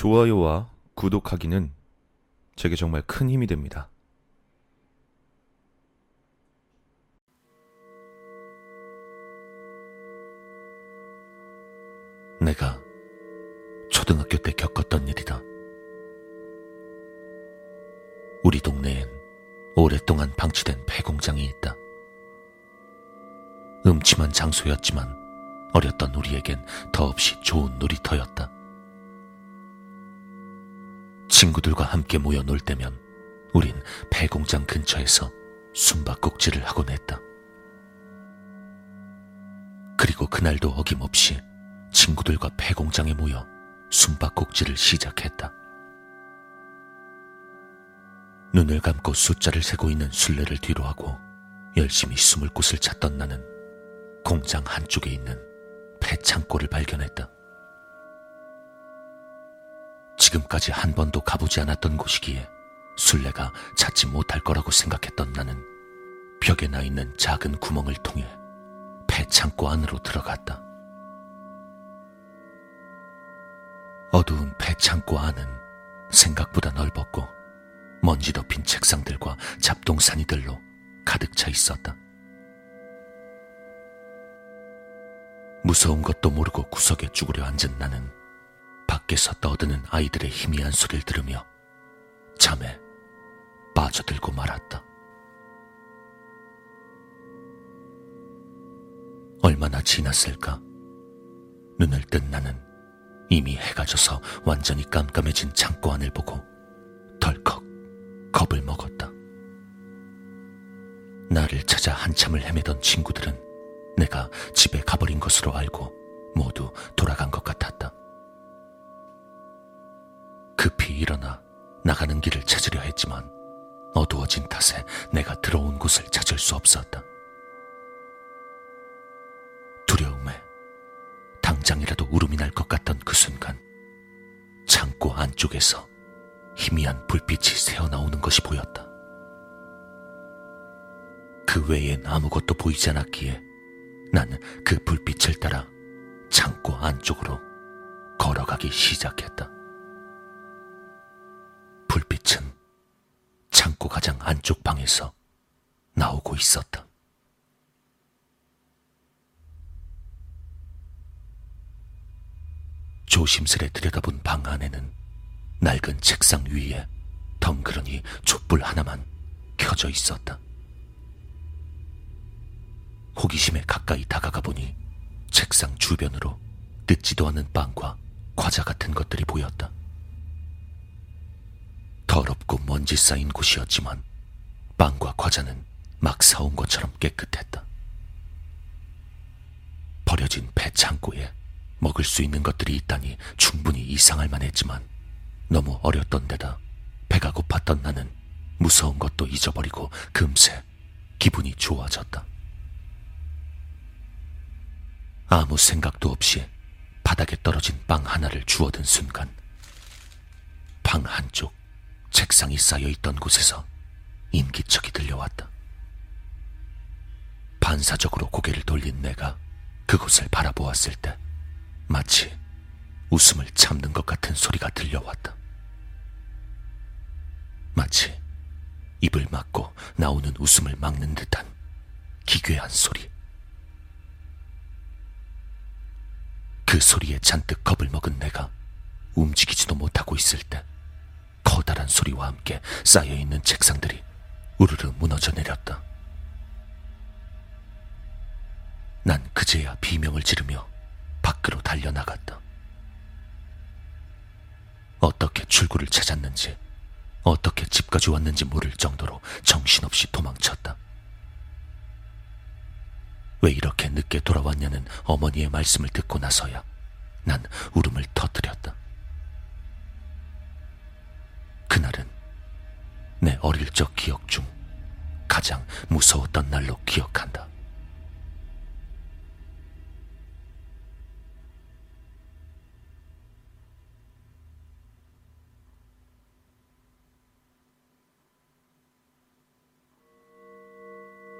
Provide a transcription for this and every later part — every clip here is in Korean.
좋아요와 구독하기는 제게 정말 큰 힘이 됩니다. 내가 초등학교 때 겪었던 일이다. 우리 동네엔 오랫동안 방치된 폐공장이 있다. 음침한 장소였지만 어렸던 우리에겐 더없이 좋은 놀이터였다. 친구들과 함께 모여 놀 때면 우린 폐공장 근처에서 숨바꼭질을 하곤 했다. 그리고 그날도 어김없이 친구들과 폐공장에 모여 숨바꼭질을 시작했다. 눈을 감고 숫자를 세고 있는 술래를 뒤로 하고 열심히 숨을 곳을 찾던 나는 공장 한쪽에 있는 폐창고를 발견했다. 지금까지 한 번도 가보지 않았던 곳이기에 술래가 찾지 못할 거라고 생각했던 나는 벽에 나 있는 작은 구멍을 통해 폐창고 안으로 들어갔다. 어두운 폐창고 안은 생각보다 넓었고 먼지 덮인 책상들과 잡동사니들로 가득 차 있었다. 무서운 것도 모르고 구석에 쭈그려 앉은 나는 밖에서 떠드는 아이들의 희미한 소리를 들으며 잠에 빠져들고 말았다. 얼마나 지났을까? 눈을 뜬 나는 이미 해가 져서 완전히 깜깜해진 창고 안을 보고 덜컥 겁을 먹었다. 나를 찾아 한참을 헤매던 친구들은 내가 집에 가버린 것으로 알고 모두 돌아간 것 같았다. 일어나 나가는 길을 찾으려 했지만 어두워진 탓에 내가 들어온 곳을 찾을 수 없었다. 두려움에 당장이라도 울음이 날 것 같던 그 순간 창고 안쪽에서 희미한 불빛이 새어나오는 것이 보였다. 그 외엔 아무것도 보이지 않았기에 나는 그 불빛을 따라 창고 안쪽으로 걸어가기 시작했다. 방에서 나오고 있었다. 조심스레 들여다본 방 안에는 낡은 책상 위에 덩그러니 촛불 하나만 켜져 있었다. 호기심에 가까이 다가가 보니 책상 주변으로 뜯지도 않은 빵과 과자 같은 것들이 보였다. 더럽고 먼지 쌓인 곳이었지만 빵과 과자는 막 사온 것처럼 깨끗했다. 버려진 배 창고에 먹을 수 있는 것들이 있다니 충분히 이상할 만했지만 너무 어렸던 데다 배가 고팠던 나는 무서운 것도 잊어버리고 금세 기분이 좋아졌다. 아무 생각도 없이 바닥에 떨어진 빵 하나를 주워든 순간 방 한쪽 책상이 쌓여 있던 곳에서 인기척이 들려왔다. 반사적으로 고개를 돌린 내가 그곳을 바라보았을 때 마치 웃음을 참는 것 같은 소리가 들려왔다. 마치 입을 막고 나오는 웃음을 막는 듯한 기괴한 소리. 그 소리에 잔뜩 겁을 먹은 내가 움직이지도 못하고 있을 때 커다란 소리와 함께 쌓여있는 책상들이 우르르 무너져 내렸다. 난 그제야 비명을 지르며 밖으로 달려나갔다. 어떻게 출구를 찾았는지, 어떻게 집까지 왔는지 모를 정도로 정신없이 도망쳤다. 왜 이렇게 늦게 돌아왔냐는 어머니의 말씀을 듣고 나서야 난 울음을 터뜨렸다. 그날은 내 어릴 적 기억 중 가장 무서웠던 날로 기억한다.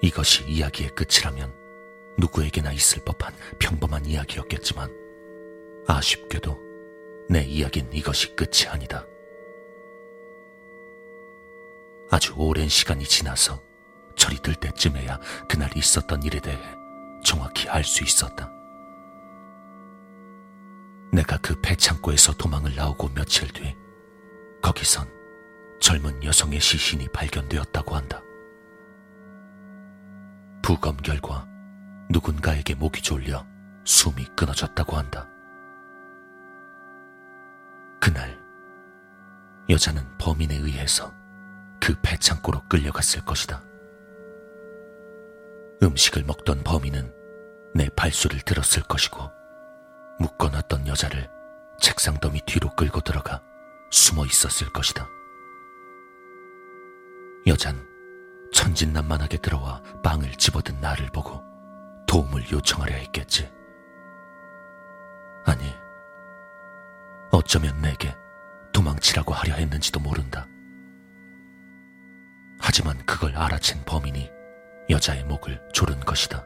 이것이 이야기의 끝이라면 누구에게나 있을 법한 평범한 이야기였겠지만 아쉽게도 내 이야기는 이것이 끝이 아니다. 아주 오랜 시간이 지나서 철이 들 때쯤에야 그날 있었던 일에 대해 정확히 알 수 있었다. 내가 그 배창고에서 도망을 나오고 며칠 뒤 거기선 젊은 여성의 시신이 발견되었다고 한다. 부검 결과 누군가에게 목이 졸려 숨이 끊어졌다고 한다. 그날 여자는 범인에 의해서 그 배창고로 끌려갔을 것이다. 음식을 먹던 범인은 내 발소리를 들었을 것이고 묶어놨던 여자를 책상 더미 뒤로 끌고 들어가 숨어 있었을 것이다. 여잔 천진난만하게 들어와 빵을 집어든 나를 보고 도움을 요청하려 했겠지. 아니, 어쩌면 내게 도망치라고 하려 했는지도 모른다. 하지만 그걸 알아챈 범인이 여자의 목을 조른 것이다.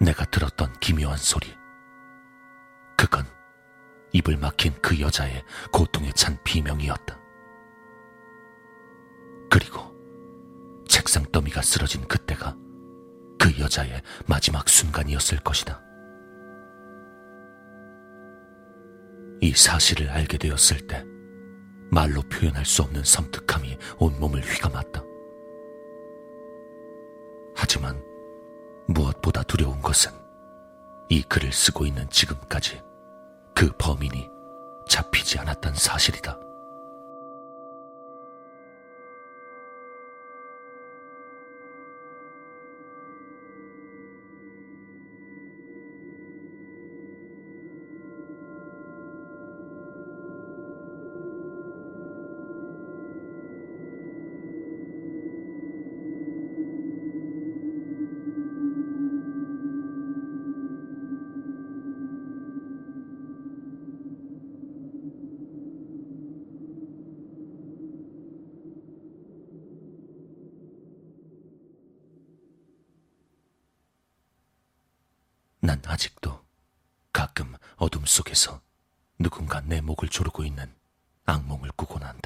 내가 들었던 기묘한 소리. 그건 입을 막힌 그 여자의 고통에 찬 비명이었다. 그리고 책상 더미가 쓰러진 그때가 그 여자의 마지막 순간이었을 것이다. 이 사실을 알게 되었을 때 말로 표현할 수 없는 섬뜩함이 온몸을 휘감았다. 하지만 무엇보다 두려운 것은 이 글을 쓰고 있는 지금까지 그 범인이 잡히지 않았던 사실이다. 난 아직도 가끔 어둠 속에서 누군가 내 목을 조르고 있는 악몽을 꾸곤 한다.